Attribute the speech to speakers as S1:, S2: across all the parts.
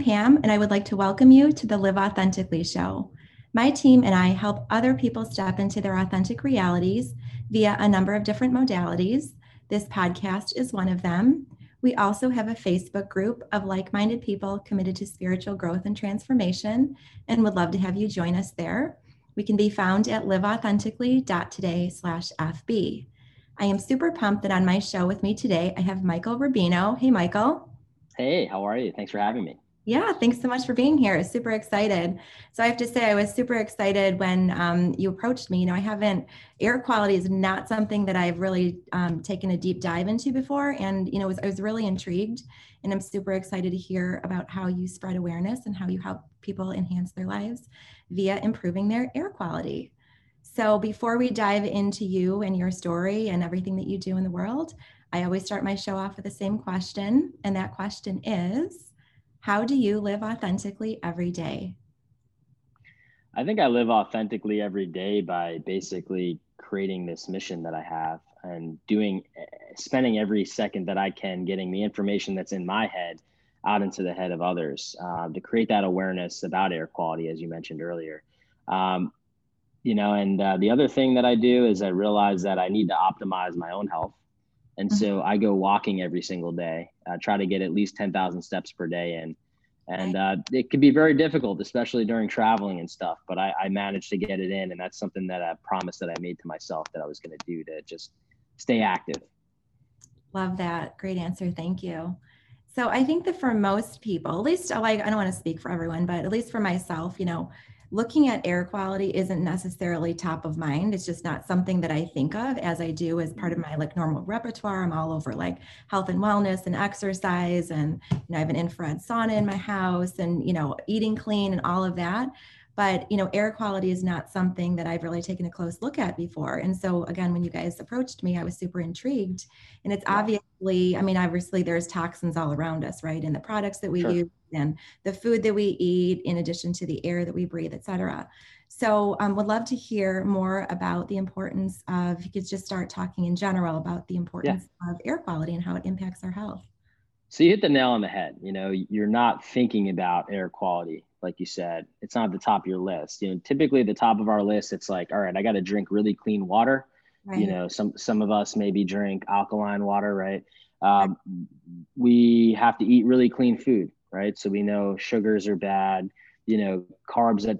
S1: Pam, and I would like to welcome you to the Live Authentically show. My team and I help other people step into their authentic realities via a number of different modalities. This podcast is one of them. We also have a Facebook group of like minded people committed to spiritual growth and transformation, and would love to have you join us there. We can be found at liveauthentically.today slash FB. I am super pumped that on my show with me today, I have Michael Rubino. Hey, Michael.
S2: Hey, how are you? Thanks for having me.
S1: Yeah, thanks so much for being here. Super excited. So I have to say, I was super excited when um, you approached me. You know, I haven't air quality is not something that I've really um, taken a deep dive into before, and you know, was, I was really intrigued, and I'm super excited to hear about how you spread awareness and how you help people enhance their lives via improving their air quality. So before we dive into you and your story and everything that you do in the world, I always start my show off with the same question, and that question is how do you live authentically every day?
S2: I think I live authentically every day by basically creating this mission that I have and doing, spending every second that I can getting the information that's in my head out into the head of others uh, to create that awareness about air quality, as you mentioned earlier. Um, you know, and uh, the other thing that I do is I realize that I need to optimize my own health. And mm-hmm. so I go walking every single day, uh, try to get at least 10,000 steps per day in. And uh, it can be very difficult, especially during traveling and stuff. But I, I managed to get it in. And that's something that I promised that I made to myself that I was going to do to just stay active.
S1: Love that. Great answer. Thank you. So I think that for most people, at least like I don't want to speak for everyone, but at least for myself, you know, looking at air quality isn't necessarily top of mind. It's just not something that I think of as I do as part of mm-hmm. my like normal repertoire. I'm all over like health and wellness and exercise and you know I have an infrared sauna in my house and you know eating clean and all of that but you know air quality is not something that i've really taken a close look at before and so again when you guys approached me i was super intrigued and it's yeah. obviously i mean obviously there's toxins all around us right in the products that we sure. use and the food that we eat in addition to the air that we breathe et cetera so um, would love to hear more about the importance of you could just start talking in general about the importance yeah. of air quality and how it impacts our health
S2: so you hit the nail on the head you know you're not thinking about air quality like you said it's not at the top of your list. You know typically at the top of our list it's like all right i got to drink really clean water. Right. you know some some of us maybe drink alkaline water right. Um, we have to eat really clean food right? So we know sugars are bad you know carbs that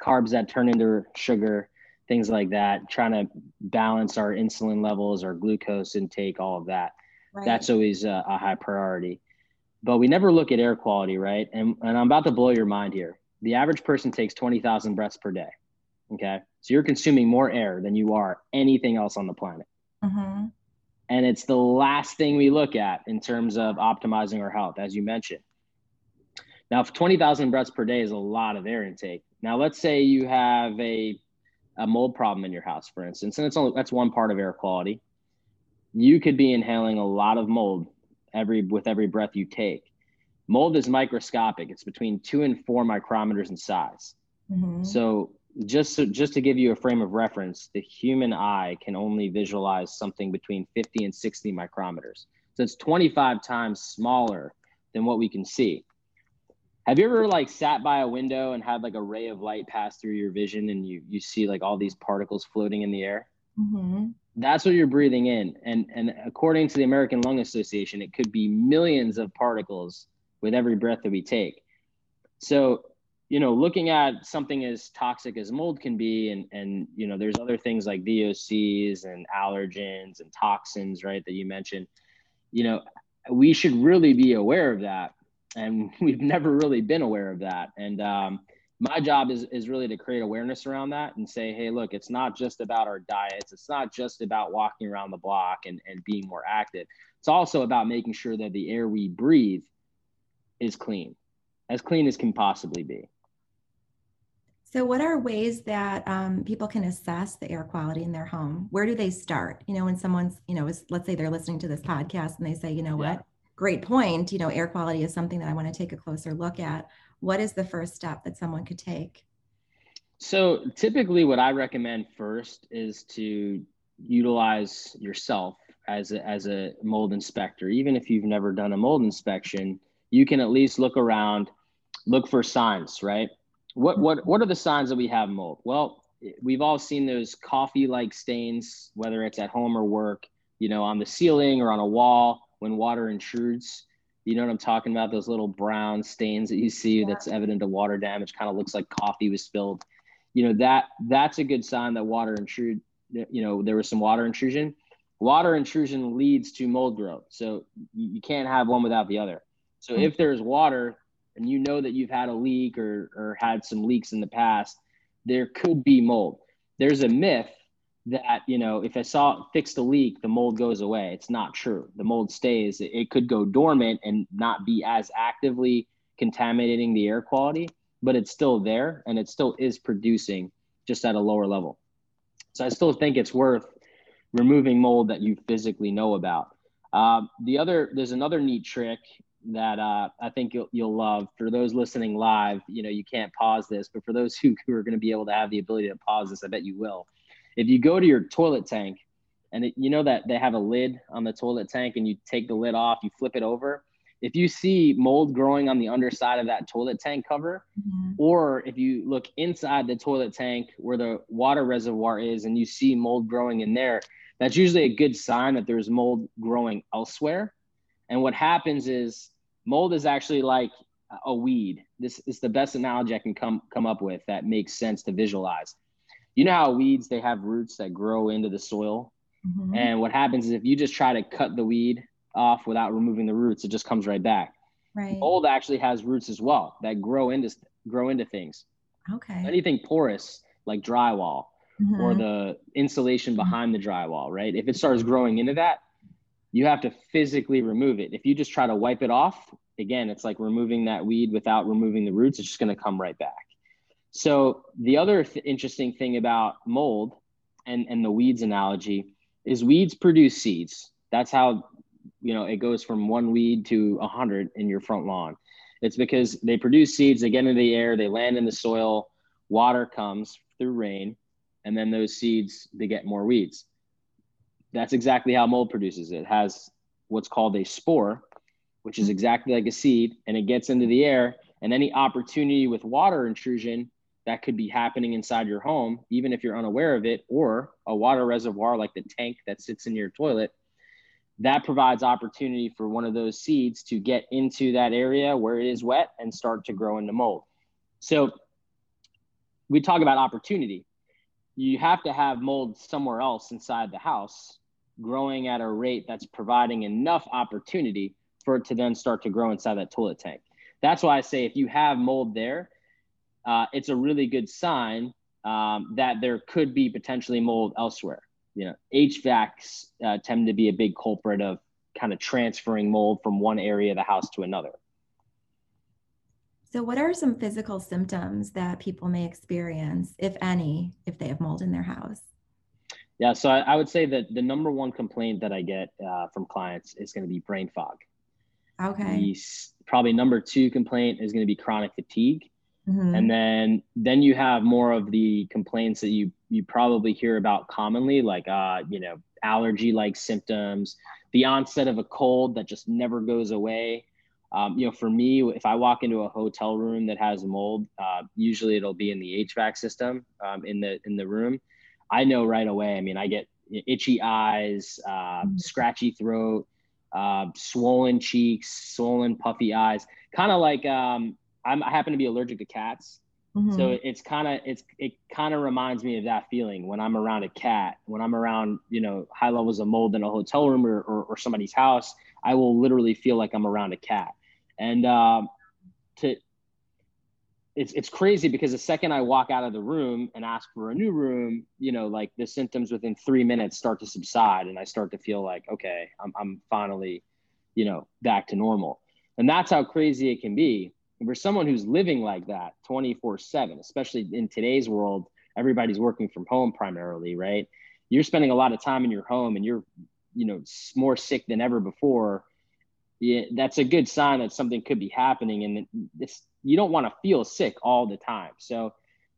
S2: carbs that turn into sugar things like that trying to balance our insulin levels our glucose intake all of that. Right. that's always a, a high priority but we never look at air quality, right? And, and I'm about to blow your mind here. The average person takes 20,000 breaths per day. Okay. So you're consuming more air than you are anything else on the planet. Mm-hmm. And it's the last thing we look at in terms of optimizing our health, as you mentioned. Now, 20,000 breaths per day is a lot of air intake. Now, let's say you have a, a mold problem in your house, for instance, and it's only, that's one part of air quality. You could be inhaling a lot of mold every with every breath you take. Mold is microscopic. It's between two and four micrometers in size. Mm-hmm. So just so, just to give you a frame of reference, the human eye can only visualize something between 50 and 60 micrometers. So it's 25 times smaller than what we can see. Have you ever like sat by a window and had like a ray of light pass through your vision and you you see like all these particles floating in the air? Mm-hmm. That's what you're breathing in. And, and according to the American Lung Association, it could be millions of particles with every breath that we take. So, you know, looking at something as toxic as mold can be, and, and you know, there's other things like VOCs and allergens and toxins, right, that you mentioned, you know, we should really be aware of that. And we've never really been aware of that. And, um, my job is, is really to create awareness around that and say, hey, look, it's not just about our diets. It's not just about walking around the block and, and being more active. It's also about making sure that the air we breathe is clean, as clean as can possibly be.
S1: So, what are ways that um, people can assess the air quality in their home? Where do they start? You know, when someone's, you know, is, let's say they're listening to this podcast and they say, you know yeah. what, great point. You know, air quality is something that I want to take a closer look at what is the first step that someone could take?
S2: So typically what I recommend first is to utilize yourself as a, as a mold inspector. Even if you've never done a mold inspection, you can at least look around look for signs, right? What what what are the signs that we have mold? Well, we've all seen those coffee-like stains, whether it's at home or work, you know, on the ceiling or on a wall when water intrudes. You know what I'm talking about? Those little brown stains that you see yeah. that's evident of water damage, kind of looks like coffee was spilled. You know, that that's a good sign that water intrude, you know, there was some water intrusion. Water intrusion leads to mold growth. So you can't have one without the other. So mm-hmm. if there's water and you know that you've had a leak or, or had some leaks in the past, there could be mold. There's a myth that you know if I saw fix the leak, the mold goes away. It's not true. The mold stays. It, could go dormant and not be as actively contaminating the air quality, but it's still there and it still is producing just at a lower level. So I still think it's worth removing mold that you physically know about. Uh, the other, there's another neat trick that uh, I think you'll, you'll love. For those listening live, you know, you can't pause this, but for those who, who are going to be able to have the ability to pause this, I bet you will. If you go to your toilet tank and it, you know that they have a lid on the toilet tank and you take the lid off, you flip it over. If you see mold growing on the underside of that toilet tank cover, mm-hmm. or if you look inside the toilet tank where the water reservoir is and you see mold growing in there, that's usually a good sign that there's mold growing elsewhere and what happens is mold is actually like a weed. This is the best analogy I can come come up with that makes sense to visualize. You know how weeds they have roots that grow into the soil, mm-hmm. and what happens is if you just try to cut the weed off without removing the roots, it just comes right back.
S1: Right.
S2: Mold actually has roots as well that grow into grow into things.
S1: Okay.
S2: Anything porous like drywall mm-hmm. or the insulation behind the drywall, right? If it starts growing into that, you have to physically remove it. If you just try to wipe it off, again, it's like removing that weed without removing the roots. It's just going to come right back. So the other th- interesting thing about mold and, and the weeds analogy is weeds produce seeds. That's how, you know, it goes from one weed to a hundred in your front lawn. It's because they produce seeds, they get into the air, they land in the soil, water comes through rain, and then those seeds, they get more weeds. That's exactly how mold produces it. it has what's called a spore, which is mm-hmm. exactly like a seed, and it gets into the air. And any opportunity with water intrusion that could be happening inside your home, even if you're unaware of it, or a water reservoir like the tank that sits in your toilet, that provides opportunity for one of those seeds to get into that area where it is wet and start to grow into mold. So we talk about opportunity. You have to have mold somewhere else inside the house growing at a rate that's providing enough opportunity for it to then start to grow inside that toilet tank. That's why I say if you have mold there, uh, it's a really good sign um, that there could be potentially mold elsewhere. You know, HVACs uh, tend to be a big culprit of kind of transferring mold from one area of the house to another.
S1: So, what are some physical symptoms that people may experience, if any, if they have mold in their house?
S2: Yeah, so I, I, would say that the number one complaint that I get uh, from clients is going to be brain fog.
S1: Okay.
S2: The, probably number two complaint is going to be chronic fatigue, mm-hmm. and then then you have more of the complaints that you you probably hear about commonly, like uh, you know allergy like symptoms, the onset of a cold that just never goes away. Um, you know, for me, if I walk into a hotel room that has mold, uh, usually it'll be in the HVAC system um, in the in the room I know right away. I mean, I get itchy eyes, uh, scratchy throat, uh, swollen cheeks, swollen puffy eyes. Kind of like um, I'm, I happen to be allergic to cats. Mm-hmm. So it's kind of it's it kind of reminds me of that feeling when I'm around a cat, when I'm around you know high levels of mold in a hotel room or, or, or somebody's house, I will literally feel like I'm around a cat. And um, to it's it's crazy because the second I walk out of the room and ask for a new room, you know, like the symptoms within three minutes start to subside, and I start to feel like, okay, I'm I'm finally, you know, back to normal, and that's how crazy it can be. And for someone who's living like that 24 seven, especially in today's world, everybody's working from home primarily, right? You're spending a lot of time in your home, and you're, you know, more sick than ever before yeah, that's a good sign that something could be happening. And it's, you don't want to feel sick all the time. So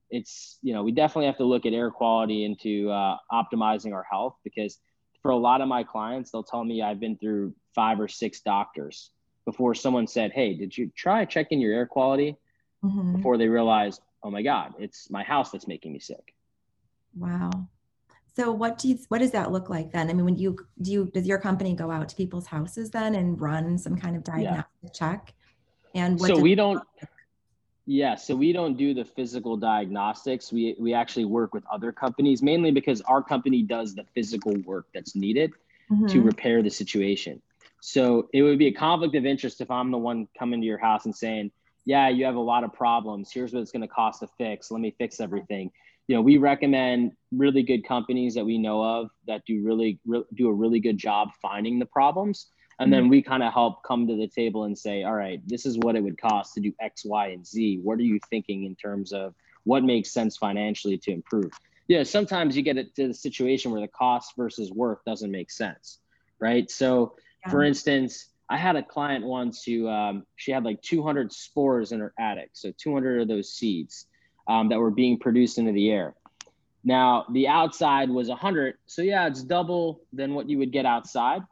S2: it's, you know, we definitely have to look at air quality into uh, optimizing our health because for a lot of my clients, they'll tell me I've been through five or six doctors before someone said, Hey, did you try checking your air quality? mm-hmm. before they realize, oh my God, it's my house that's making me sick.
S1: Wow. So what do you, what does that look like then? I mean, when you do you does your company go out to people's houses then and run some kind of diagnostic yeah. check?
S2: And so we don't yeah, so we don't do the physical diagnostics. We we actually work with other companies mainly because our company does the physical work that's needed mm-hmm. to repair the situation. So it would be a conflict of interest if I'm the one coming to your house and saying, "Yeah, you have a lot of problems. Here's what it's going to cost to fix. Let me fix everything." you know, we recommend really good companies that we know of that do really re- do a really good job finding the problems, and then mm-hmm. we kind of help come to the table and say, all right, this is what it would cost to do X, Y, and Z. What are you thinking in terms of what makes sense financially to improve? Yeah, you know, sometimes you get it to the situation where the cost versus worth doesn't make sense, right? So, yeah. for instance, I had a client once who um, she had like 200 spores in her attic, so 200 of those seeds um, that were being produced into the air. Now, the outside was 100. So, yeah, it's double than what you would get outside,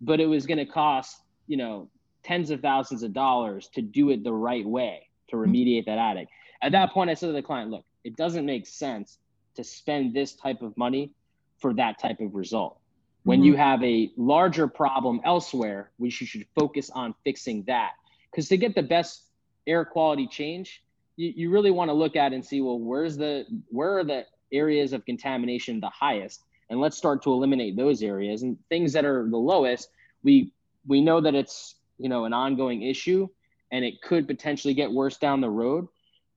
S2: but it was going to cost, you know, tens of thousands of dollars to do it the right way to mm-hmm. remediate that attic. At that point, I said to the client, look, it doesn't make sense to spend this type of money for that type of result. When mm-hmm. you have a larger problem elsewhere, we should focus on fixing that. Because to get the best air quality change, you, you really want to look at and see well where's the where are the areas of contamination the highest and let's start to eliminate those areas and things that are the lowest we we know that it's you know an ongoing issue and it could potentially get worse down the road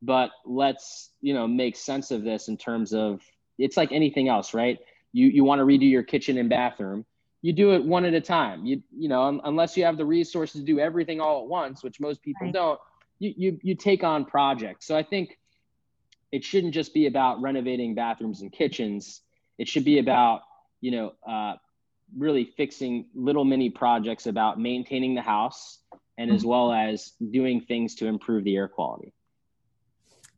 S2: but let's you know make sense of this in terms of it's like anything else right you you want to redo your kitchen and bathroom you do it one at a time you you know unless you have the resources to do everything all at once which most people right. don't you, you you take on projects. So I think it shouldn't just be about renovating bathrooms and kitchens. It should be about you know uh, really fixing little mini projects about maintaining the house and as mm-hmm. well as doing things to improve the air quality.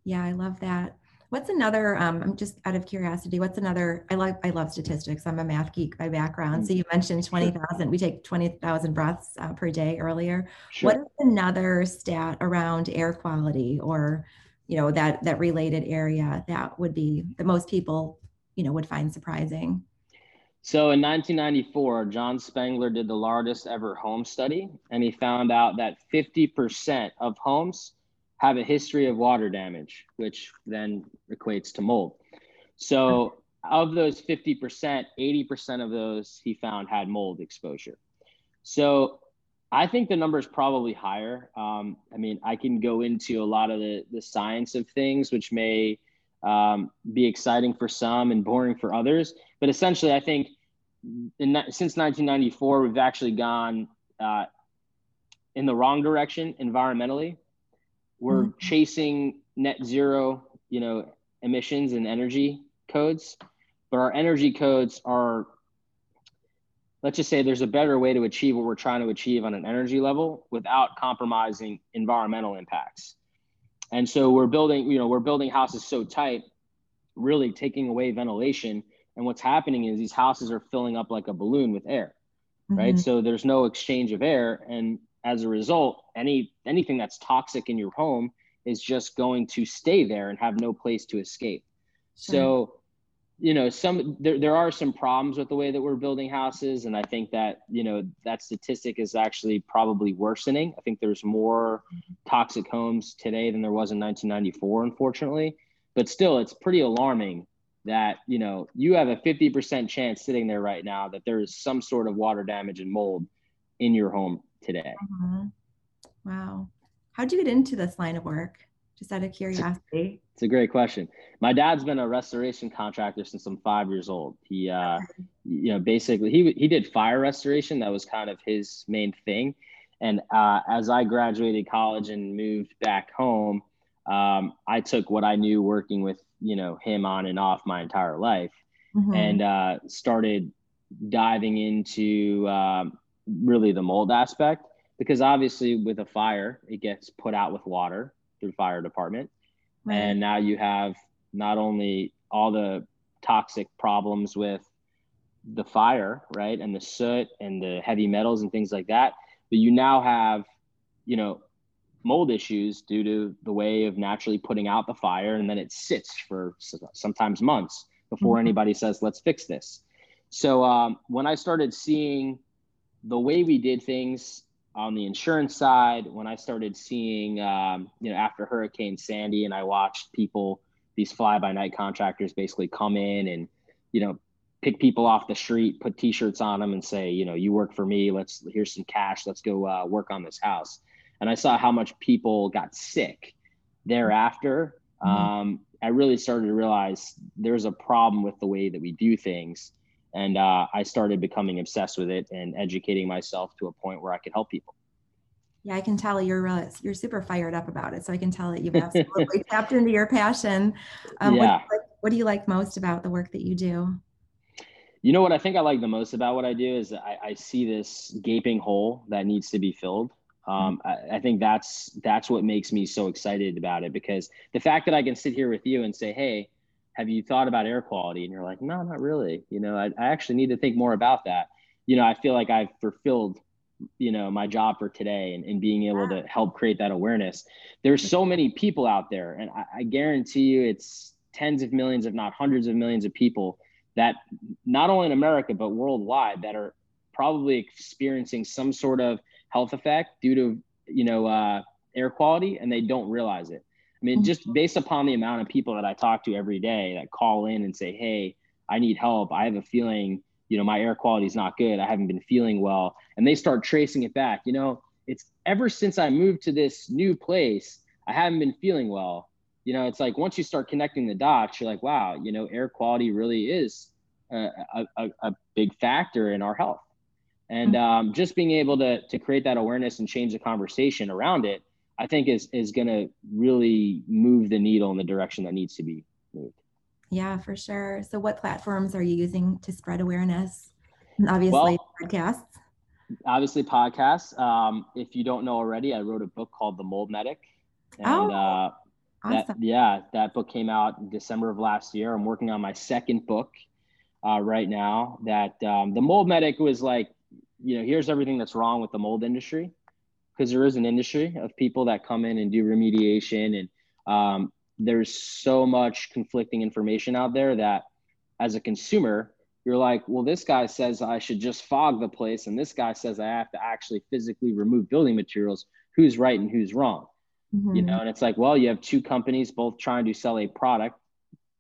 S1: Yeah, I love that. What's another? Um, I'm just out of curiosity. What's another? I like I love statistics. I'm a math geek by background. So you mentioned twenty thousand. We take twenty thousand breaths uh, per day earlier. Sure. What is another stat around air quality, or you know that that related area that would be that most people you know would find surprising?
S2: So in 1994, John Spengler did the largest ever home study, and he found out that 50% of homes have a history of water damage, which then equates to mold. So, of those 50%, 80% of those he found had mold exposure. So, I think the number is probably higher. Um, I mean, I can go into a lot of the, the science of things, which may um, be exciting for some and boring for others. But essentially, I think in, since 1994, we've actually gone uh, in the wrong direction environmentally we're mm-hmm. chasing net zero, you know, emissions and energy codes, but our energy codes are let's just say there's a better way to achieve what we're trying to achieve on an energy level without compromising environmental impacts. And so we're building, you know, we're building houses so tight, really taking away ventilation. And what's happening is these houses are filling up like a balloon with air, right? Mm-hmm. So there's no exchange of air. And as a result, any anything that's toxic in your home is just going to stay there and have no place to escape. So, hmm. you know, some there, there are some problems with the way that we're building houses. And I think that, you know, that statistic is actually probably worsening. I think there's more mm-hmm. toxic homes today than there was in 1994, unfortunately. But still, it's pretty alarming that, you know, you have a 50% chance sitting there right now that there is some sort of water damage and mold in your home today.
S1: Uh-huh. Wow. How'd you get into this line of work? Just out of curiosity.
S2: It's a great question. My dad's been a restoration contractor since I'm five years old. He, uh, you know, basically he he did fire restoration. That was kind of his main thing. And uh, as I graduated college and moved back home, um, I took what I knew working with you know him on and off my entire life, mm-hmm. and uh, started diving into um, really the mold aspect because obviously with a fire it gets put out with water through fire department right. and now you have not only all the toxic problems with the fire right and the soot and the heavy metals and things like that but you now have you know mold issues due to the way of naturally putting out the fire and then it sits for sometimes months before mm-hmm. anybody says let's fix this so um, when i started seeing the way we did things on the insurance side when i started seeing um, you know after hurricane sandy and i watched people these fly by night contractors basically come in and you know pick people off the street put t-shirts on them and say you know you work for me let's here's some cash let's go uh, work on this house and I saw how much people got sick thereafter. Mm-hmm. Um, I really started to realize there's a problem with the way that we do things. And uh, I started becoming obsessed with it and educating myself to a point where I could help people.
S1: Yeah, I can tell you're uh, you're super fired up about it. So I can tell that you've absolutely tapped into your passion. Um, yeah. What do, like, what do you like most about the work that you do?
S2: You know what I think I like the most about what I do is I, I see this gaping hole that needs to be filled um, I, I, think that's that's what makes me so excited about it because the fact that I can sit here with you and say, "Hey, have you thought about air quality?" and you're like, "No, not really." You know, I, I actually need to think more about that. You know, I feel like I've fulfilled, you know, my job for today and, and being able to help create that awareness. There's so many people out there, and I, I guarantee you, it's tens of millions, if not hundreds of millions, of people that not only in America but worldwide that are probably experiencing some sort of health effect due to you know uh, air quality and they don't realize it i mean just mm-hmm. based upon the amount of people that i talk to every day that call in and say hey i need help. I have a feeling you know my air quality is not good. I haven't been feeling well. And they start tracing it back. You know it's ever since i moved to this new place i haven't been feeling well. You know it's like once you start connecting the dots you're like wow you know air quality really is a, a, a big factor in our health. And mm-hmm. um, just being able to to create that awareness and change the conversation around it i think is is going to really move the needle in the direction that needs to be moved.
S1: Yeah for sure. So what platforms are you using to spread awareness? Obviously well, podcasts.
S2: obviously podcasts. Um, if you don't know already i wrote a book called the mold medic. And oh, uh, awesome. that, yeah that book came out in december of last year. I'm working on my second book uh, right now that um, the mold medic was like you know, here's everything that's wrong with the mold industry, because there is an industry of people that come in and do remediation, and um, there's so much conflicting information out there that, as a consumer, you're like, well, this guy says I should just fog the place, and this guy says I have to actually physically remove building materials. Who's right and who's wrong? Mm-hmm. You know, and it's like, well, you have two companies both trying to sell a product,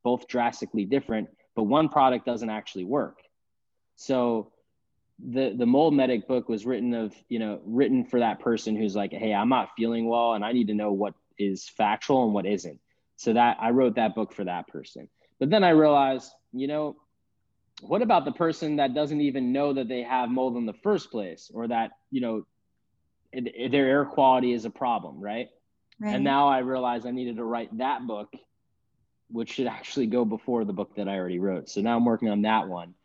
S2: both drastically different, but one product doesn't actually work. So the the mold medic book was written of you know written for that person who's like hey i'm not feeling well and i need to know what is factual and what isn't. So that i wrote that book for that person. But then i realized you know what about the person that doesn't even know that they have mold in the first place or that you know it, it, their air quality is a problem right? right. and now i realized i needed to write that book which should actually go before the book that i already wrote. So now i'm working on that one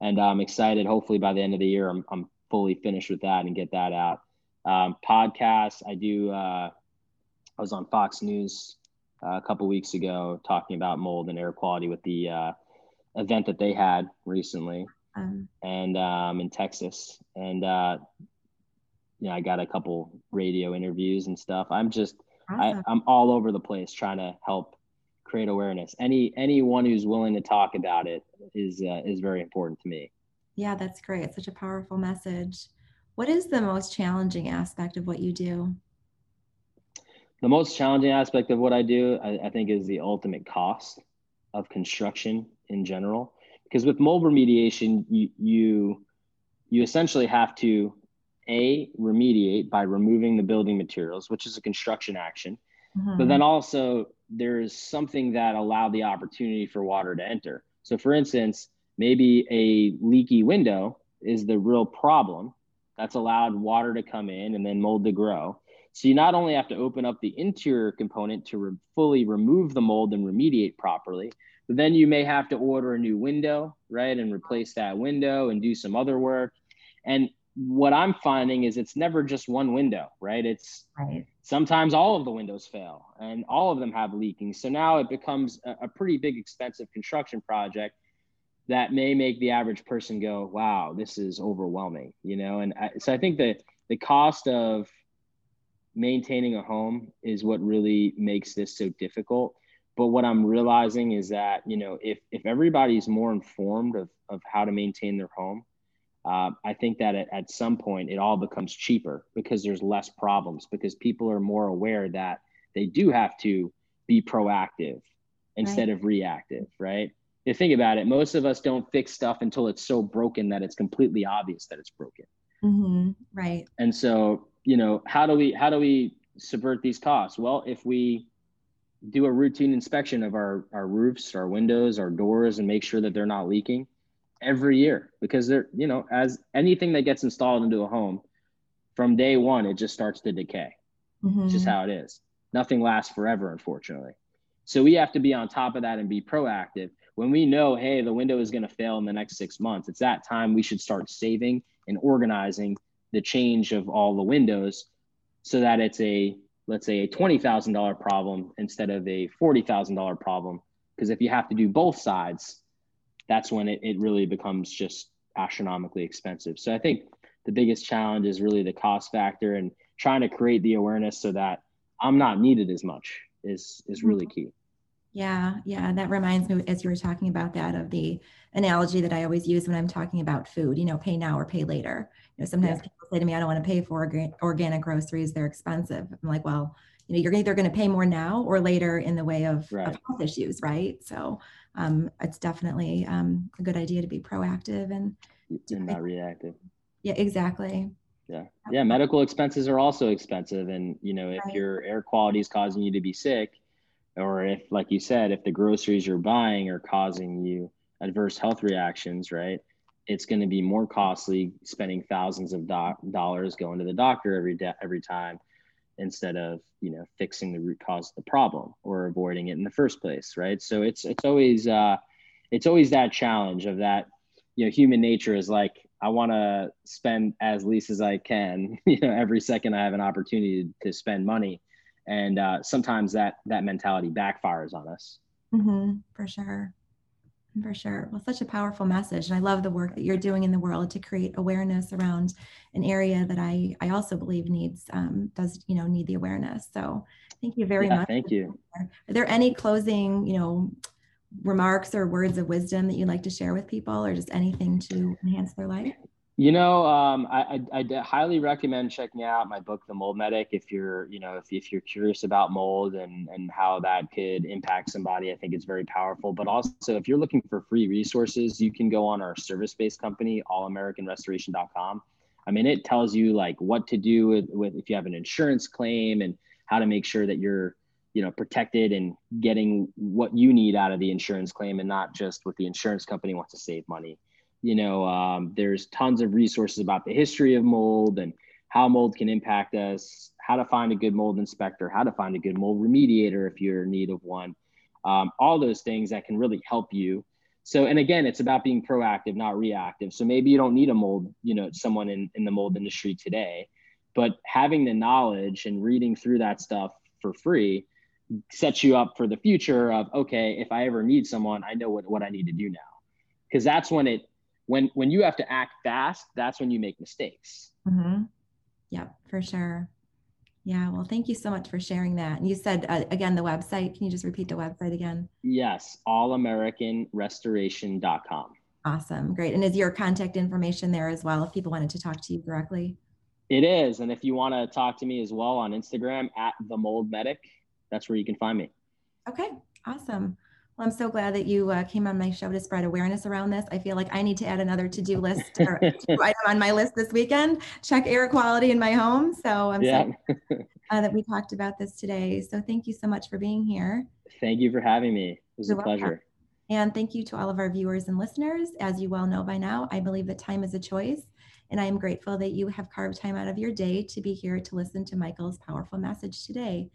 S2: and I'm excited. Hopefully, by the end of the year, I'm, I'm fully finished with that and get that out. Um, podcasts, I do. Uh, I was on Fox News uh, a couple weeks ago talking about mold and air quality with the uh, event that they had recently, um, and um, in Texas, and uh, you know, I got a couple radio interviews and stuff. I'm just, awesome. I, I'm all over the place trying to help create awareness. Any anyone who's willing to talk about it is uh, is very important to me.
S1: Yeah, that's great. It's such a powerful message. What is the most challenging aspect of what you do?
S2: The most challenging aspect of what I do, I, I think, is the ultimate cost of construction in general. Because with mold remediation, you you you essentially have to a remediate by removing the building materials, which is a construction action, mm-hmm. but then also there's something that allowed the opportunity for water to enter. So, for instance, maybe a leaky window is the real problem that's allowed water to come in and then mold to grow. So, you not only have to open up the interior component to re- fully remove the mold and remediate properly, but then you may have to order a new window, right, and replace that window and do some other work. And what I'm finding is it's never just one window, right? It's right. sometimes all of the windows fail and all of them have leaking. So now it becomes a, a, pretty big, expensive construction project that may make the average person go, wow, this is overwhelming, you know? And I, so I think that the cost of maintaining a home is what really makes this so difficult. But what I'm realizing is that, you know, if, if everybody's more informed of, of how to maintain their home, uh, I think that at, at some point it all becomes cheaper because there's less problems because people are more aware that they do have to be proactive instead right. of reactive, right? You think about it, most of us don't fix stuff until it's so broken that it's completely obvious that it's broken.
S1: Mm-hmm. Right.
S2: And so, you know, how do we how do we subvert these costs? Well, if we do a routine inspection of our our roofs, our windows, our doors, and make sure that they're not leaking every year, because they're you know, as anything that gets installed into a home, from day one, it just starts to decay. Mm-hmm. It's just how it is. Nothing lasts forever, unfortunately. So we have to be on top of that and be proactive. When we know, hey, the window is going to fail in the next six months, it's that time we should start saving and organizing the change of all the windows so that it's a let's say a $20,000 problem instead of a $40,000 problem because if you have to do both sides that's when it, it really becomes just astronomically expensive so i think the biggest challenge is really the cost factor and trying to create the awareness so that i'm not needed as much is is really mm-hmm. key
S1: yeah, yeah. That reminds me, as you were talking about that, of the analogy that I always use when I'm talking about food, you know, pay now or pay later. You know, sometimes yeah. people say to me, I don't want to pay for organic groceries, they're expensive. I'm like, well, you know, you're either going to pay more now or later in the way of, right. of health issues, right? So um, it's definitely um, a good idea to be proactive and,
S2: and not reactive.
S1: Yeah, exactly.
S2: Yeah. Yeah. Medical expenses are also expensive. And, you know, if right. your air quality is causing you to be sick, or if like you said if the groceries you're buying are causing you adverse health reactions right it's going to be more costly spending thousands of do- dollars going to the doctor every day every time instead of you know fixing the root cause of the problem or avoiding it in the first place right? So it's it's always uh it's always that challenge of that you know human nature is like i want to spend as least as i can you know every second i have an opportunity to spend money. And uh, sometimes that that mentality backfires on us.
S1: Mm-hmm, for sure for sure. Well such a powerful message and i love the work that you're doing in the world to create awareness around an area that i i also believe needs um, does you know need the awareness. So thank you very yeah, much.
S2: thank you.
S1: Are there any closing you know remarks or words of wisdom that you'd like to share with people or just anything to enhance their life
S2: you know, um, I, I, I, highly recommend checking out my book, The Mold Medic, if you're, you know, if, if you're curious about mold and, and how that could impact somebody. I think it's very powerful. But also, if you're looking for free resources, you can go on our service-based company, allamericanrestoration.com. I mean, it tells you like what to do with, with if you have an insurance claim and how to make sure that you're, you know, protected and getting what you need out of the insurance claim and not just what the insurance company wants to save money you know um, there's tons of resources about the history of mold and how mold can impact us how to find a good mold inspector how to find a good mold remediator if you're in need of one um, all those things that can really help you. So and again it's about being proactive not reactive. So maybe you don't need a mold you know someone in, in the mold industry today but having the knowledge and reading through that stuff for free sets you up for the future of okay if i ever need someone i know what, what i need to do now. Because that's when it when when you have to act fast that's when you make mistakes.
S1: Mm-hmm. yeah for sure. Yeah well thank you so much for sharing that. And you said uh, again the website. Can you just repeat the website again?
S2: Yes allamericanrestoration.com
S1: awesome great. And is your contact information there as well if people wanted to talk to you directly?
S2: It is and if you want to talk to me as well on instagram at the mold medic that's where you can find me.
S1: Okay awesome well, I'm so glad that you uh, came on my show to spread awareness around this. I feel like I need to add another to-do list or item on my list this weekend. Check air quality in my home. So I'm yeah. so uh, that we talked about this today. So thank you so much for being here.
S2: Thank you for having me. It was You're a pleasure. Welcome.
S1: And thank you to all of our viewers and listeners. As you well know by now, I believe that time is a choice. And I am grateful that you have carved time out of your day to be here to listen to Michael's powerful message today.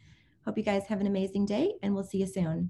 S1: Hope you guys have an amazing day, and we'll see you soon.